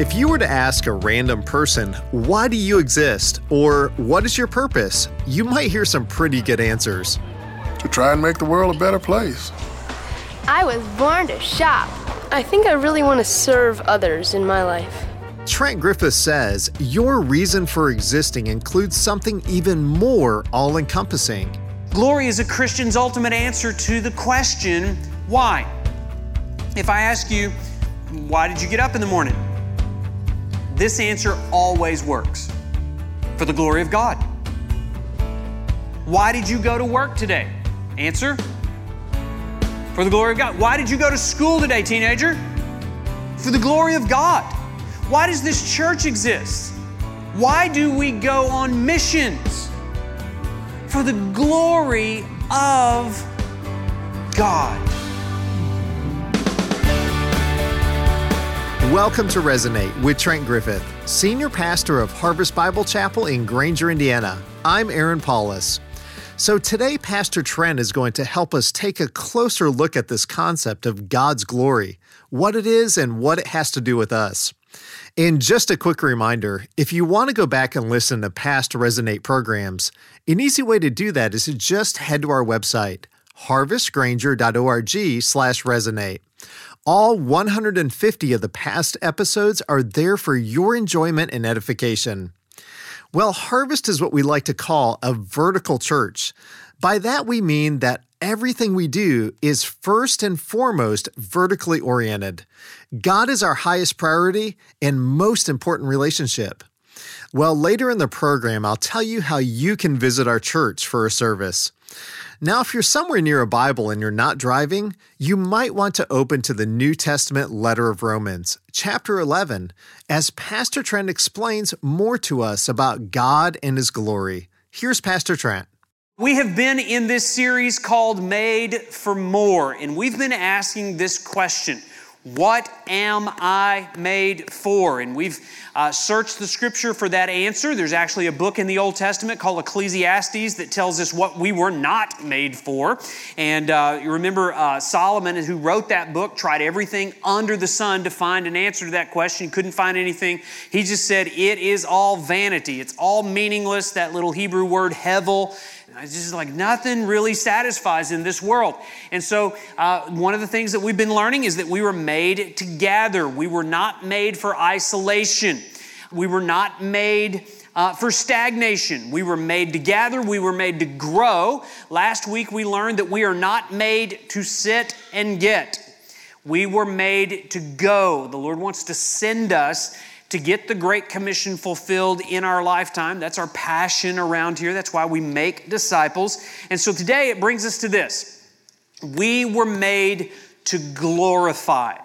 If you were to ask a random person, why do you exist? Or what is your purpose? You might hear some pretty good answers. To try and make the world a better place. I was born to shop. I think I really want to serve others in my life. Trent Griffith says your reason for existing includes something even more all encompassing. Glory is a Christian's ultimate answer to the question, why? If I ask you, why did you get up in the morning? This answer always works for the glory of God. Why did you go to work today? Answer for the glory of God. Why did you go to school today, teenager? For the glory of God. Why does this church exist? Why do we go on missions? For the glory of God. Welcome to Resonate with Trent Griffith, Senior Pastor of Harvest Bible Chapel in Granger, Indiana. I'm Aaron Paulus. So today, Pastor Trent is going to help us take a closer look at this concept of God's glory, what it is, and what it has to do with us. And just a quick reminder if you want to go back and listen to past Resonate programs, an easy way to do that is to just head to our website, harvestgranger.org slash resonate. All 150 of the past episodes are there for your enjoyment and edification. Well, Harvest is what we like to call a vertical church. By that, we mean that everything we do is first and foremost vertically oriented. God is our highest priority and most important relationship. Well, later in the program, I'll tell you how you can visit our church for a service. Now, if you're somewhere near a Bible and you're not driving, you might want to open to the New Testament letter of Romans, chapter 11, as Pastor Trent explains more to us about God and His glory. Here's Pastor Trent. We have been in this series called Made for More, and we've been asking this question what am I made for? And we've uh, searched the scripture for that answer. There's actually a book in the Old Testament called Ecclesiastes that tells us what we were not made for. And uh, you remember uh, Solomon, who wrote that book, tried everything under the sun to find an answer to that question. Couldn't find anything. He just said, It is all vanity. It's all meaningless. That little Hebrew word, hevel it's just like nothing really satisfies in this world. And so, uh, one of the things that we've been learning is that we were made to gather. We were not made for isolation. We were not made uh, for stagnation. We were made to gather, we were made to grow. Last week we learned that we are not made to sit and get. We were made to go. The Lord wants to send us to get the Great Commission fulfilled in our lifetime. That's our passion around here. That's why we make disciples. And so today it brings us to this we were made to glorify.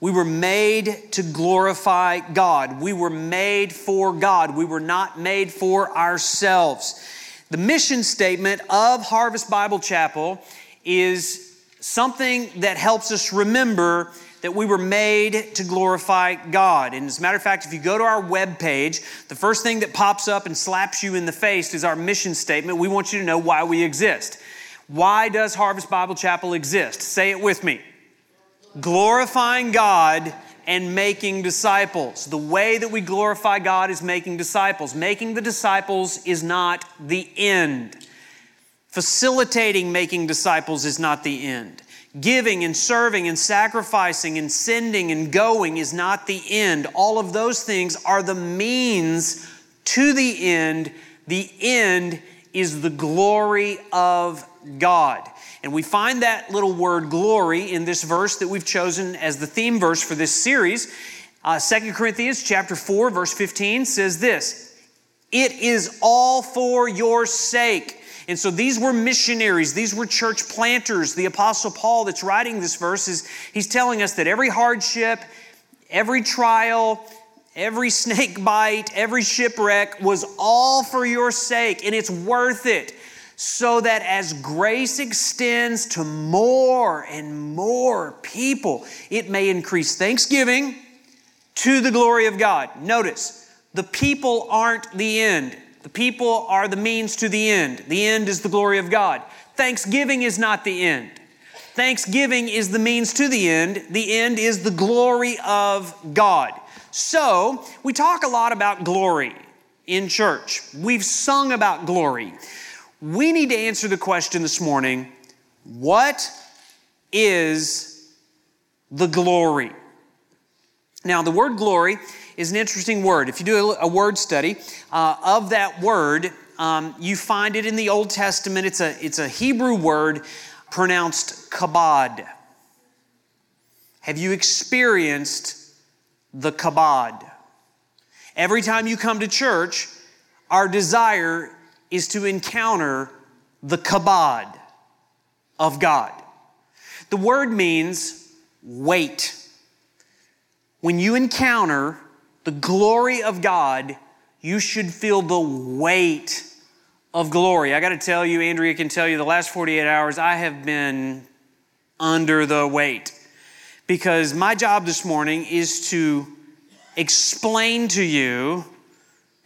We were made to glorify God. We were made for God. We were not made for ourselves. The mission statement of Harvest Bible Chapel is something that helps us remember that we were made to glorify God. And as a matter of fact, if you go to our webpage, the first thing that pops up and slaps you in the face is our mission statement. We want you to know why we exist. Why does Harvest Bible Chapel exist? Say it with me glorifying God and making disciples. The way that we glorify God is making disciples. Making the disciples is not the end. Facilitating making disciples is not the end. Giving and serving and sacrificing and sending and going is not the end. All of those things are the means to the end. The end is the glory of God. And we find that little word glory in this verse that we've chosen as the theme verse for this series. Uh, 2 Corinthians chapter 4, verse 15 says this It is all for your sake and so these were missionaries, these were church planters. The Apostle Paul, that's writing this verse, is he's telling us that every hardship, every trial, every snake bite, every shipwreck was all for your sake, and it's worth it. So that as grace extends to more and more people, it may increase thanksgiving to the glory of God. Notice, the people aren't the end. The people are the means to the end. The end is the glory of God. Thanksgiving is not the end. Thanksgiving is the means to the end. The end is the glory of God. So, we talk a lot about glory in church. We've sung about glory. We need to answer the question this morning what is the glory? Now, the word glory is an interesting word. If you do a, word study uh, of that word, um, you find it in the Old Testament. It's a, it's a Hebrew word pronounced kabod. Have you experienced the kabod? Every time you come to church, our desire is to encounter the kabod of God. The word means weight. When you encounter the glory of God, you should feel the weight of glory. I got to tell you, Andrea can tell you, the last 48 hours, I have been under the weight because my job this morning is to explain to you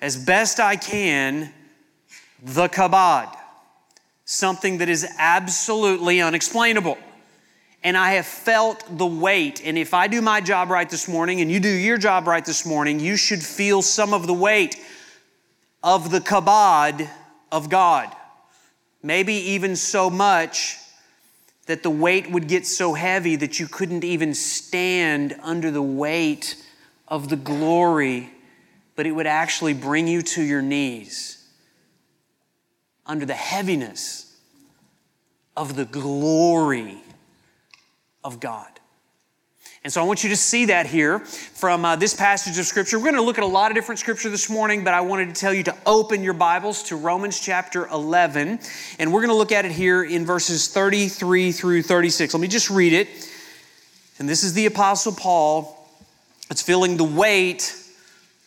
as best I can the kabod, something that is absolutely unexplainable. And I have felt the weight. And if I do my job right this morning and you do your job right this morning, you should feel some of the weight of the kabod of God. Maybe even so much that the weight would get so heavy that you couldn't even stand under the weight of the glory, but it would actually bring you to your knees under the heaviness of the glory of God. And so I want you to see that here from uh, this passage of Scripture. We're going to look at a lot of different Scripture this morning, but I wanted to tell you to open your Bibles to Romans chapter 11. And we're going to look at it here in verses 33 through 36. Let me just read it. And this is the Apostle Paul. It's feeling the weight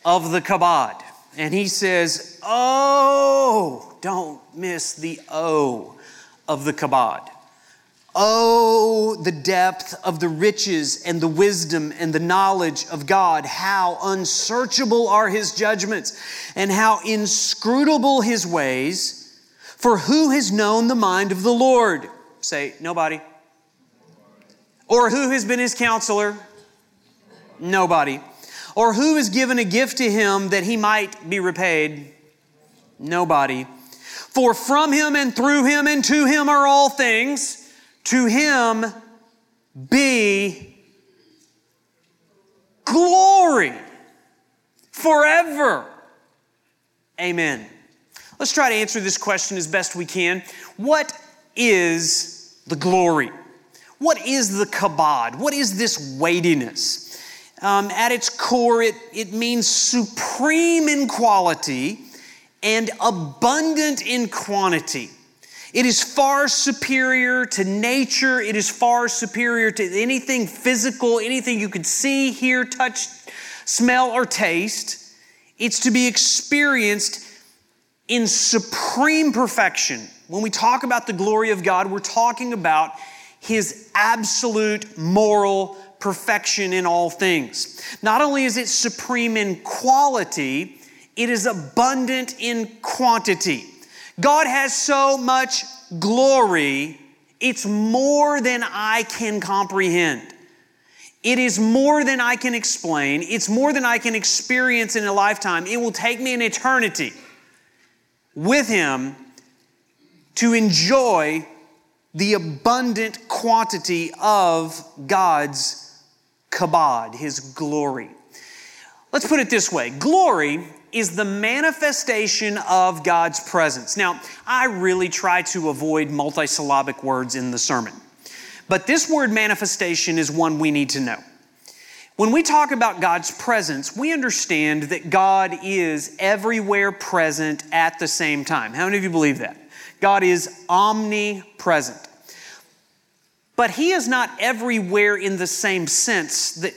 of the kabod. And he says, Oh, don't miss the O of the kabod. Oh, the depth of the riches and the wisdom and the knowledge of God. How unsearchable are his judgments and how inscrutable his ways. For who has known the mind of the Lord? Say, nobody. Or who has been his counselor? Nobody. Or who has given a gift to him that he might be repaid? Nobody. For from him and through him and to him are all things. To him be glory forever. Amen. Let's try to answer this question as best we can. What is the glory? What is the kabod? What is this weightiness? Um, at its core, it, it means supreme in quality and abundant in quantity. It is far superior to nature. It is far superior to anything physical, anything you could see, hear, touch, smell, or taste. It's to be experienced in supreme perfection. When we talk about the glory of God, we're talking about His absolute moral perfection in all things. Not only is it supreme in quality, it is abundant in quantity. God has so much glory, it's more than I can comprehend. It is more than I can explain. It's more than I can experience in a lifetime. It will take me an eternity with Him to enjoy the abundant quantity of God's kabod, His glory. Let's put it this way glory is the manifestation of God's presence. Now, I really try to avoid multisyllabic words in the sermon, but this word manifestation is one we need to know. When we talk about God's presence, we understand that God is everywhere present at the same time. How many of you believe that? God is omnipresent. But He is not everywhere in the same sense that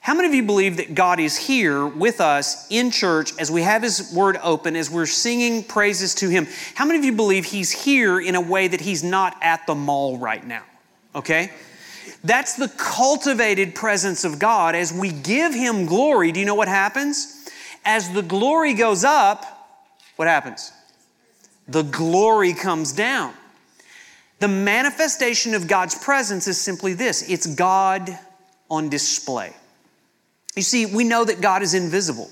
how many of you believe that God is here with us in church as we have His Word open, as we're singing praises to Him? How many of you believe He's here in a way that He's not at the mall right now? Okay? That's the cultivated presence of God. As we give Him glory, do you know what happens? As the glory goes up, what happens? The glory comes down. The manifestation of God's presence is simply this it's God on display. You see, we know that God is invisible.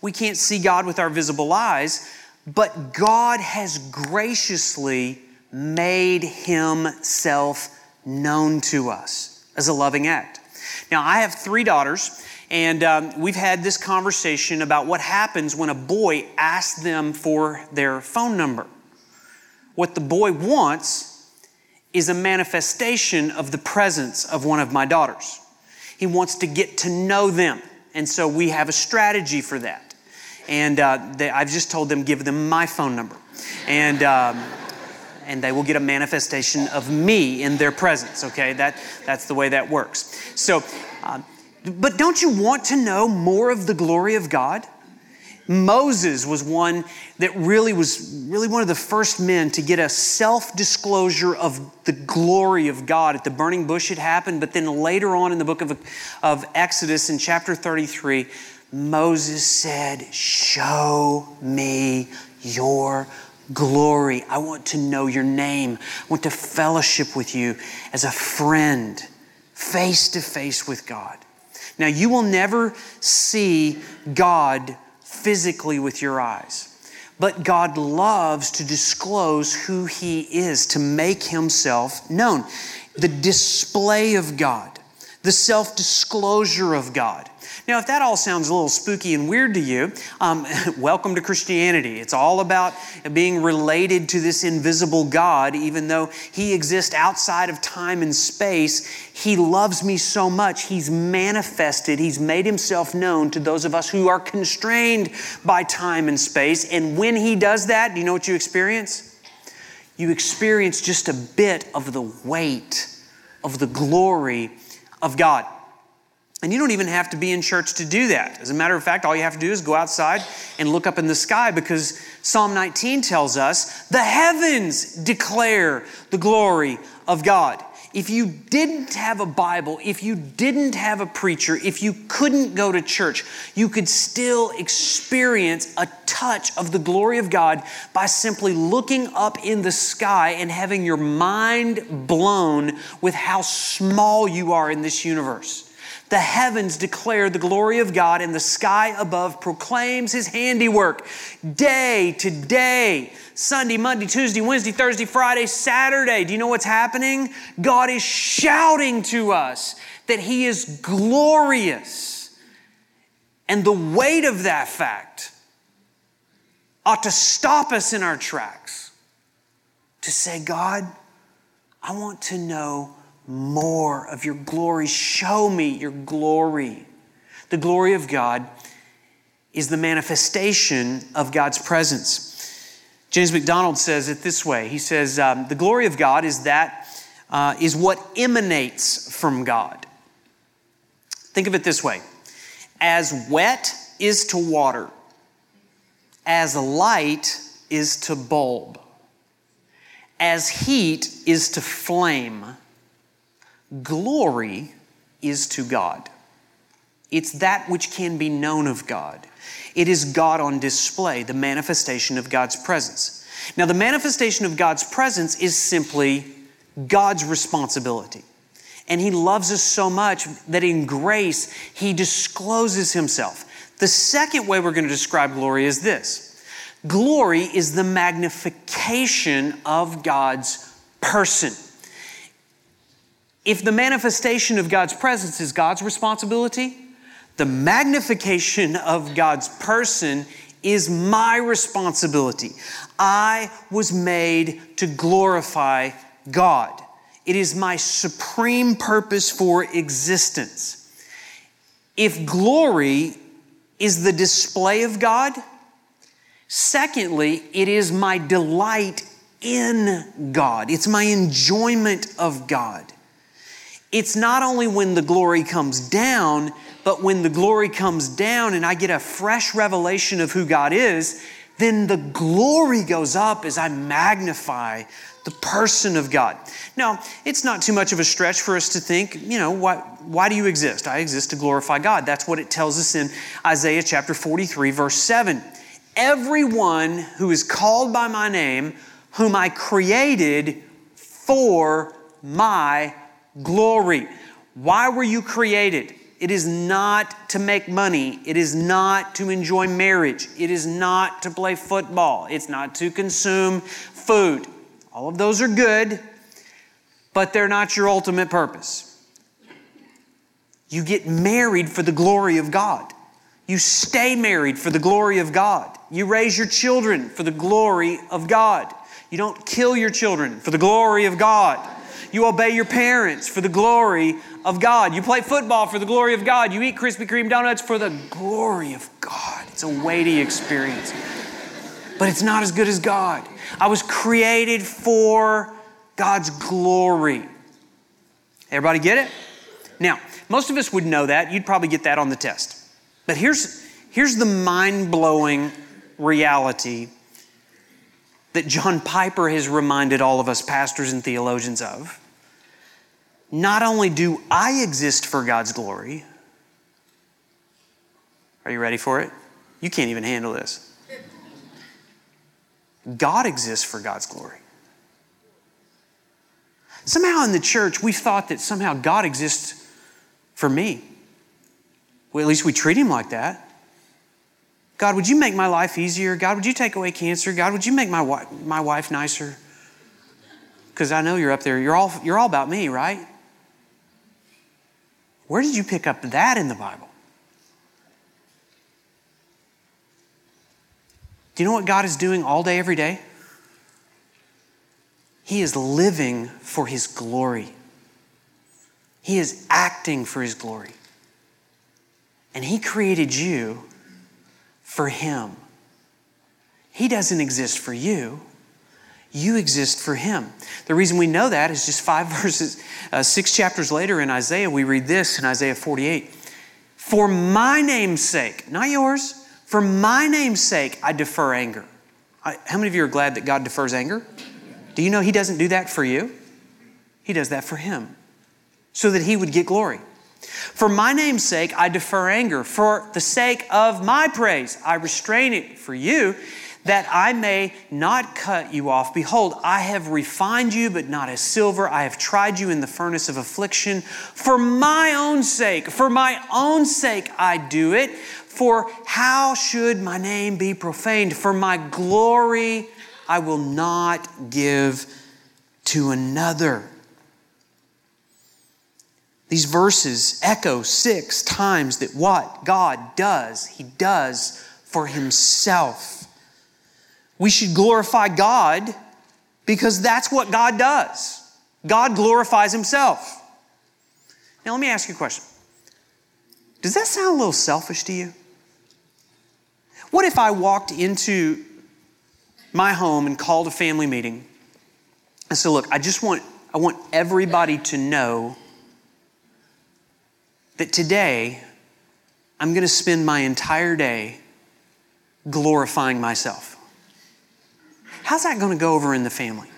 We can't see God with our visible eyes, but God has graciously made Himself known to us as a loving act. Now, I have three daughters, and um, we've had this conversation about what happens when a boy asks them for their phone number. What the boy wants is a manifestation of the presence of one of my daughters. He wants to get to know them. And so we have a strategy for that. And uh, they, I've just told them, give them my phone number. And, um, and they will get a manifestation of me in their presence, okay? That, that's the way that works. So, uh, but don't you want to know more of the glory of God? Moses was one that really was really one of the first men to get a self disclosure of the glory of God. At the burning bush, it happened, but then later on in the book of, of Exodus, in chapter 33, Moses said, Show me your glory. I want to know your name. I want to fellowship with you as a friend, face to face with God. Now, you will never see God physically with your eyes. But God loves to disclose who He is, to make Himself known. The display of God, the self disclosure of God. Now, if that all sounds a little spooky and weird to you, um, welcome to Christianity. It's all about being related to this invisible God, even though He exists outside of time and space. He loves me so much, He's manifested, He's made Himself known to those of us who are constrained by time and space. And when He does that, do you know what you experience? You experience just a bit of the weight of the glory of God. And you don't even have to be in church to do that. As a matter of fact, all you have to do is go outside and look up in the sky because Psalm 19 tells us the heavens declare the glory of God. If you didn't have a Bible, if you didn't have a preacher, if you couldn't go to church, you could still experience a touch of the glory of God by simply looking up in the sky and having your mind blown with how small you are in this universe. The heavens declare the glory of God, and the sky above proclaims his handiwork. Day to day, Sunday, Monday, Tuesday, Wednesday, Thursday, Friday, Saturday. Do you know what's happening? God is shouting to us that he is glorious. And the weight of that fact ought to stop us in our tracks to say, God, I want to know more of your glory. Show me your glory. The glory of God is the manifestation of God's presence. James MacDonald says it this way He says, um, The glory of God is that, uh, is what emanates from God. Think of it this way as wet is to water, as light is to bulb, as heat is to flame Glory is to God. It's that which can be known of God. It is God on display, the manifestation of God's presence. Now, the manifestation of God's presence is simply God's responsibility. And He loves us so much that in grace, He discloses Himself. The second way we're going to describe glory is this glory is the magnification of God's person. If the manifestation of God's presence is God's responsibility, the magnification of God's person is my responsibility. I was made to glorify God. It is my supreme purpose for existence. If glory is the display of God, secondly, it is my delight in God, it's my enjoyment of God it's not only when the glory comes down, but when the glory comes down and I get a fresh revelation of who God is, then the glory goes up as I magnify the person of God. Now, it's not too much of a stretch for us to think, you know, why, why do you exist? I exist to glorify God. That's what it tells us in Isaiah chapter 43, verse 7. Everyone who is called by my name, whom I created for my glory. Why were you created? It is not to make money. It is not to enjoy marriage. It is not to play football. It's not to consume food. All of those are good, but they're not your ultimate purpose. You get married for the glory of God. You stay married for the glory of God. You raise your children for the glory of God. You don't kill your children for the glory of God. You obey your parents for the glory of God. You play football for the glory of God. You eat Krispy Kreme donuts for the glory of God. It's a weighty experience, but it's not as good as God. I was created for God's glory. Everybody get it? Now, most of us would know that. You'd probably get that on the test. But here's, here's the mind blowing reality that John Piper has reminded all of us pastors and theologians of. Not only do I exist for God's glory, are you ready for it? You can't even handle this. God exists for God's glory. Somehow in the church, we've thought that somehow God exists for me. Well, at least we treat him like that. God, would you make my life easier? God, would you take away cancer? God, would you make my, my wife nicer? Because I know you're up there. You're all, you're all about me, right? Where did you pick up that in the Bible? Do you know what God is doing all day, every day? He is living for His glory. He is acting for His glory. And He created you for Him. He doesn't exist for you. You exist for Him. The reason we know that is just five verses, uh, six chapters later in Isaiah, we read this in Isaiah 48 For my name's sake, not yours, for my name's sake, I defer anger. I, how many of you are glad that God defers anger? Do you know He doesn't do that for you? He does that for Him so that He would get glory. For my name's sake, I defer anger. For the sake of my praise, I restrain it for you, that I may not cut you off. Behold, I have refined you, but not as silver. I have tried you in the furnace of affliction. For my own sake, for my own sake, I do it. For how should my name be profaned? For my glory, I will not give to another. These verses echo six times that what God does, He does for Himself. We should glorify God because that's what God does. God glorifies Himself. Now, let me ask you a question Does that sound a little selfish to you? What if I walked into my home and called a family meeting and said, Look, I just want, I want everybody to know that today I'm going to spend my entire day glorifying myself. How's that going to go over in the family?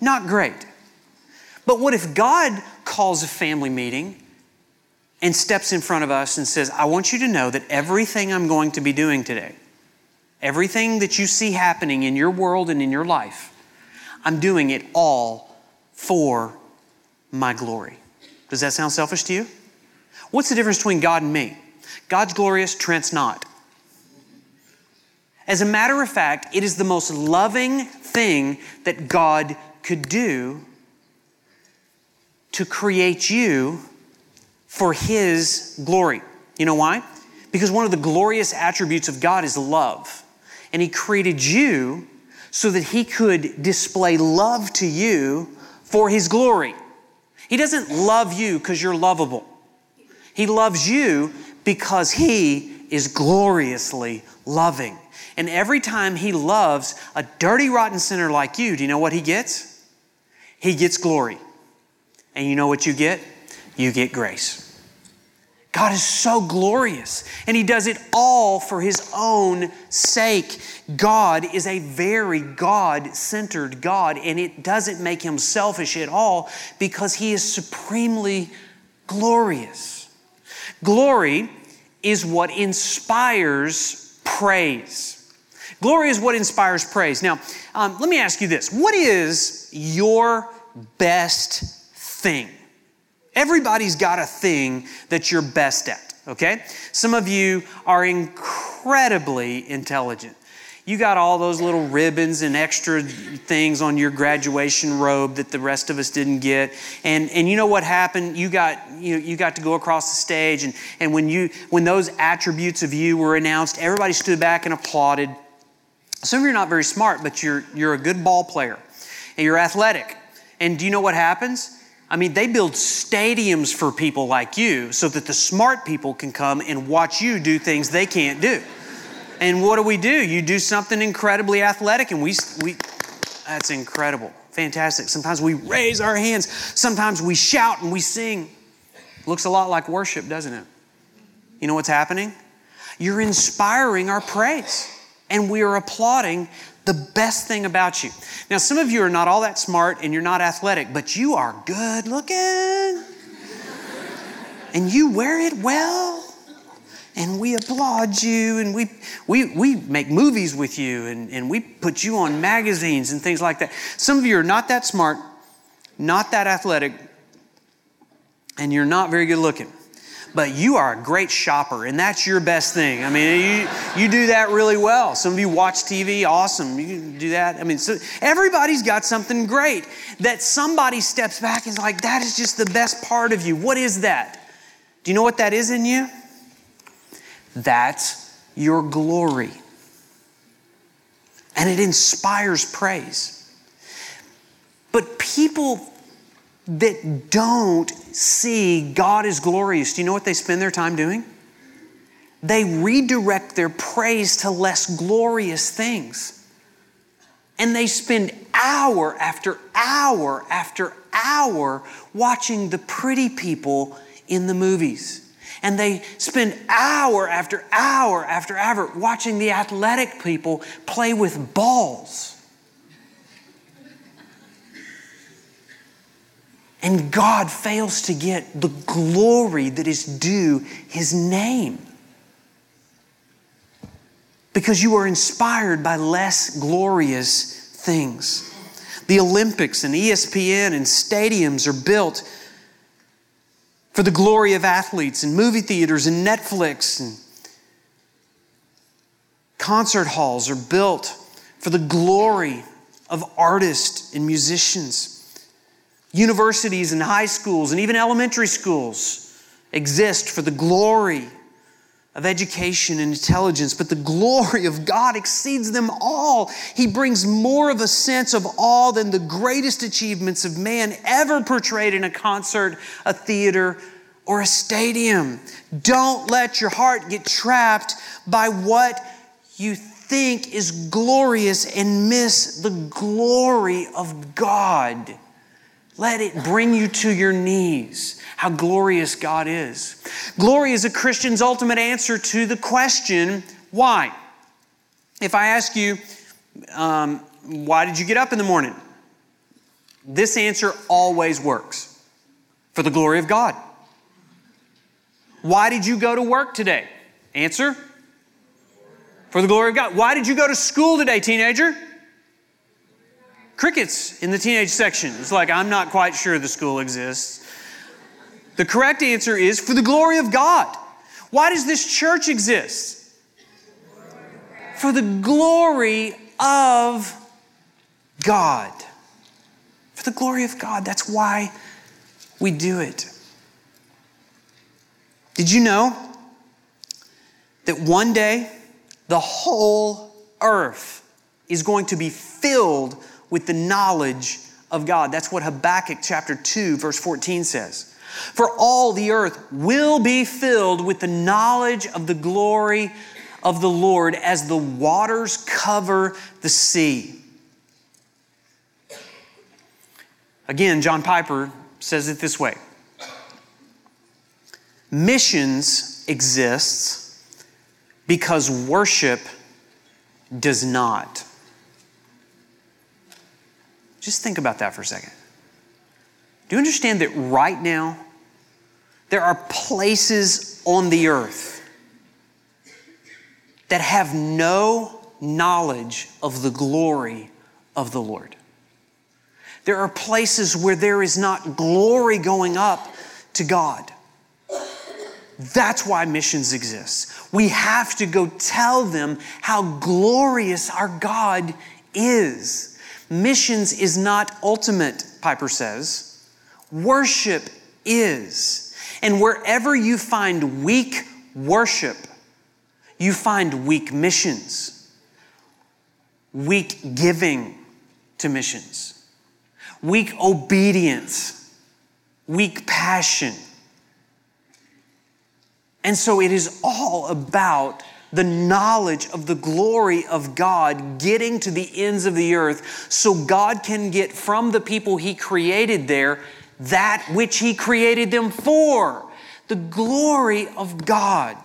Not great. But what if God calls a family meeting and steps in front of us and says, I want you to know that everything I'm going to be doing today, everything that you see happening in your world and in your life, I'm doing it all for my glory. Does that sound selfish to you? What's the difference between God and me? God's glorious, Trent's not. As a matter of fact, it is the most loving thing that God could do to create you for His glory. You know why? Because one of the glorious attributes of God is love. And He created you so that He could display love to you for His glory. He doesn't love you because you're lovable. He loves you because He is gloriously loving. And every time He loves a dirty, rotten sinner like you, do you know what He gets? He gets glory. And you know what you get? You get grace. God is so glorious, and He does it all for His own sake. God is a very God centered God, and it doesn't make Him selfish at all because He is supremely glorious. Glory is what inspires praise. Glory is what inspires praise. Now, um, let me ask you this What is your best thing? Everybody's got a thing that you're best at, okay? Some of you are incredibly intelligent. You got all those little ribbons and extra things on your graduation robe that the rest of us didn't get. And, and you know what happened? You got, you, you got to go across the stage, and, and when, you, when those attributes of you were announced, everybody stood back and applauded. Some of you are not very smart, but you're, you're a good ball player and you're athletic. And do you know what happens? I mean, they build stadiums for people like you so that the smart people can come and watch you do things they can't do. And what do we do? You do something incredibly athletic, and we, we that's incredible, fantastic. Sometimes we raise our hands, sometimes we shout and we sing. Looks a lot like worship, doesn't it? You know what's happening? You're inspiring our praise, and we are applauding the best thing about you. Now, some of you are not all that smart and you're not athletic, but you are good looking. and you wear it well. And we applaud you and we, we, we make movies with you and, and we put you on magazines and things like that. Some of you are not that smart, not that athletic, and you're not very good looking but you are a great shopper, and that's your best thing. I mean, you, you do that really well. Some of you watch TV, awesome. You do that. I mean, so everybody's got something great that somebody steps back and is like, that is just the best part of you. What is that? Do you know what that is in you? That's your glory. And it inspires praise. But people that don't see God as glorious, do you know what they spend their time doing? They redirect their praise to less glorious things. And they spend hour after hour after hour watching the pretty people in the movies. And they spend hour after hour after hour watching the athletic people play with balls. And God fails to get the glory that is due His name. Because you are inspired by less glorious things. The Olympics and ESPN and stadiums are built for the glory of athletes and movie theaters and Netflix and concert halls are built for the glory of artists and musicians. Universities and high schools and even elementary schools exist for the glory of education and intelligence, but the glory of God exceeds them all. He brings more of a sense of awe than the greatest achievements of man ever portrayed in a concert, a theater, or a stadium. Don't let your heart get trapped by what you think is glorious and miss the glory of God. Let it bring you to your knees. How glorious God is. Glory is a Christian's ultimate answer to the question, why? If I ask you, um, why did you get up in the morning? This answer always works for the glory of God. Why did you go to work today? Answer for the glory of God. Why did you go to school today, teenager? Crickets in the teenage section. It's like, I'm not quite sure the school exists. The correct answer is for the glory of God. Why does this church exist? For the glory of God. For the glory of God. That's why we do it. Did you know that one day the whole earth is going to be filled with the knowledge of God. That's what Habakkuk chapter 2, verse 14 says. For all the earth will be filled with the knowledge of the glory of the Lord as the waters cover the sea. Again, John Piper says it this way Missions exists because worship does not. Just think about that for a second. Do you understand that right now, there are places on the earth that have no knowledge of the glory of the Lord. There are places where there is not glory going up to God. That's why missions exist. We have to go tell them how glorious our God is. Missions is not ultimate, Piper says. Worship is. And wherever you find weak worship, you find weak missions, weak giving to missions weak obedience, weak passion. And so it is all about the knowledge of the glory of God getting to the ends of the earth so God can get from the people He created there that which He created them for the glory of God.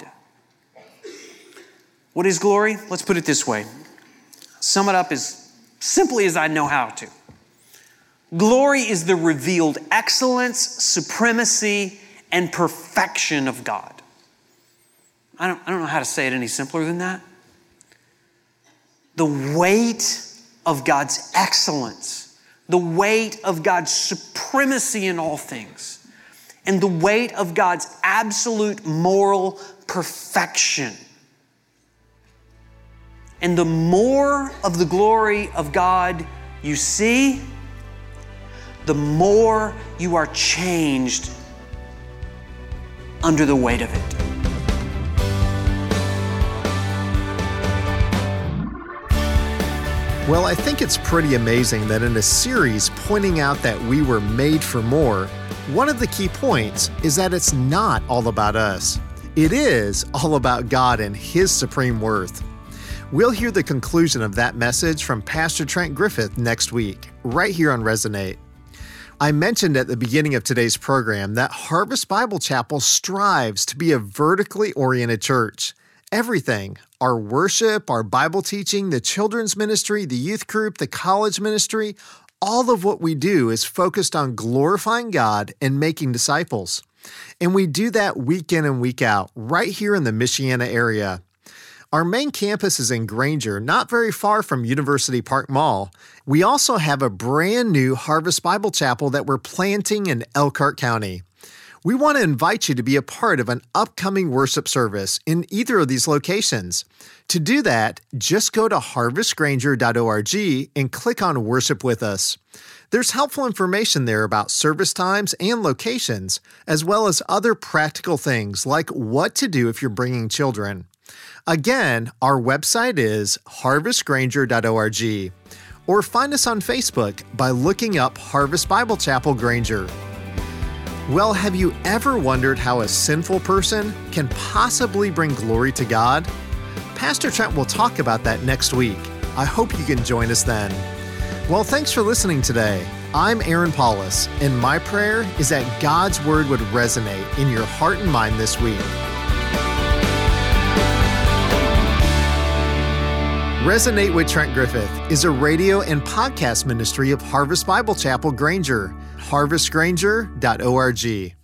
What is glory? Let's put it this way sum it up as simply as I know how to. Glory is the revealed excellence, supremacy, and perfection of God. I don't, I don't know how to say it any simpler than that. The weight of God's excellence, the weight of God's supremacy in all things, and the weight of God's absolute moral perfection. And the more of the glory of God you see, the more you are changed under the weight of it. Well, I think it's pretty amazing that in a series pointing out that we were made for more, one of the key points is that it's not all about us. It is all about God and His supreme worth. We'll hear the conclusion of that message from Pastor Trent Griffith next week, right here on Resonate. I mentioned at the beginning of today's program that Harvest Bible Chapel strives to be a vertically oriented church. Everything our worship, our Bible teaching, the children's ministry, the youth group, the college ministry all of what we do is focused on glorifying God and making disciples. And we do that week in and week out, right here in the Michiana area. Our main campus is in Granger, not very far from University Park Mall. We also have a brand new Harvest Bible Chapel that we're planting in Elkhart County. We want to invite you to be a part of an upcoming worship service in either of these locations. To do that, just go to harvestgranger.org and click on Worship with Us. There's helpful information there about service times and locations, as well as other practical things like what to do if you're bringing children. Again, our website is harvestgranger.org or find us on Facebook by looking up Harvest Bible Chapel Granger. Well, have you ever wondered how a sinful person can possibly bring glory to God? Pastor Trent will talk about that next week. I hope you can join us then. Well, thanks for listening today. I'm Aaron Paulus, and my prayer is that God's Word would resonate in your heart and mind this week. Resonate with Trent Griffith is a radio and podcast ministry of Harvest Bible Chapel Granger, harvestgranger.org.